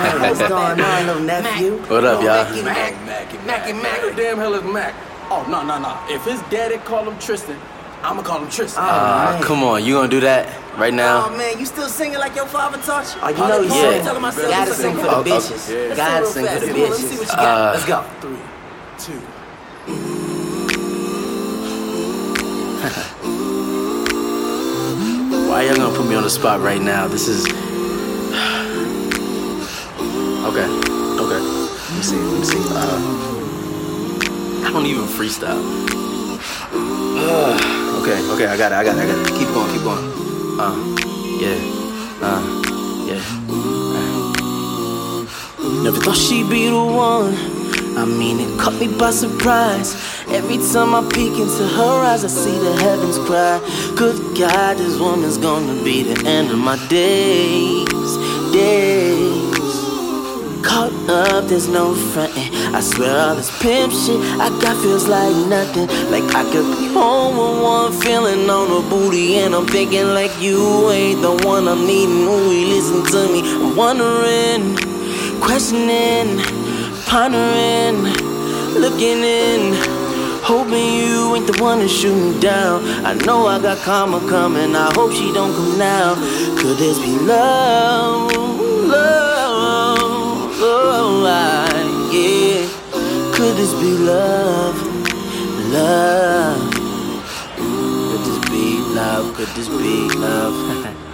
What's going on, little nephew? What up, y'all? Mac, Mac, Mac, Mac, Mac. Who the damn hell is Mac? Oh, no, no, no. If his daddy call him Tristan, I'ma call him Tristan. Ah, man. come on, you gonna do that right now? Oh man, you still singing like your father taught you? Oh, you know you Yeah. sing. Tell him I Gotta sing sing for the Oh, oh, bitches. yeah. Gotta Let's sing for the fast. Come on, let's see bitches. what you got. Uh, Let's go. Three, two. Why y'all gonna put me on the spot right now? This is. Okay, okay. Let me see, let me see. Uh, I don't even freestyle. Uh, okay, okay, I got it, I got it, I got it. Keep going, keep going. Uh, yeah, uh, yeah. Never thought she'd be the one. I mean, it caught me by surprise. Every time I peek into her eyes, I see the heavens cry. Good God, this woman's gonna be the end of my days. Days. Caught up, there's no frontin'. I swear all this pimp shit I got feels like nothing. Like I could be home with one feeling on the booty, and I'm thinking like you ain't the one I'm needing. Ooh, you listen to me. I'm wondering, questioning, pondering, looking in. Hoping you ain't the one to shoot me down. I know I got karma coming. I hope she don't come now. Could this be? Love, love? Love. Could this be love? Could this be love?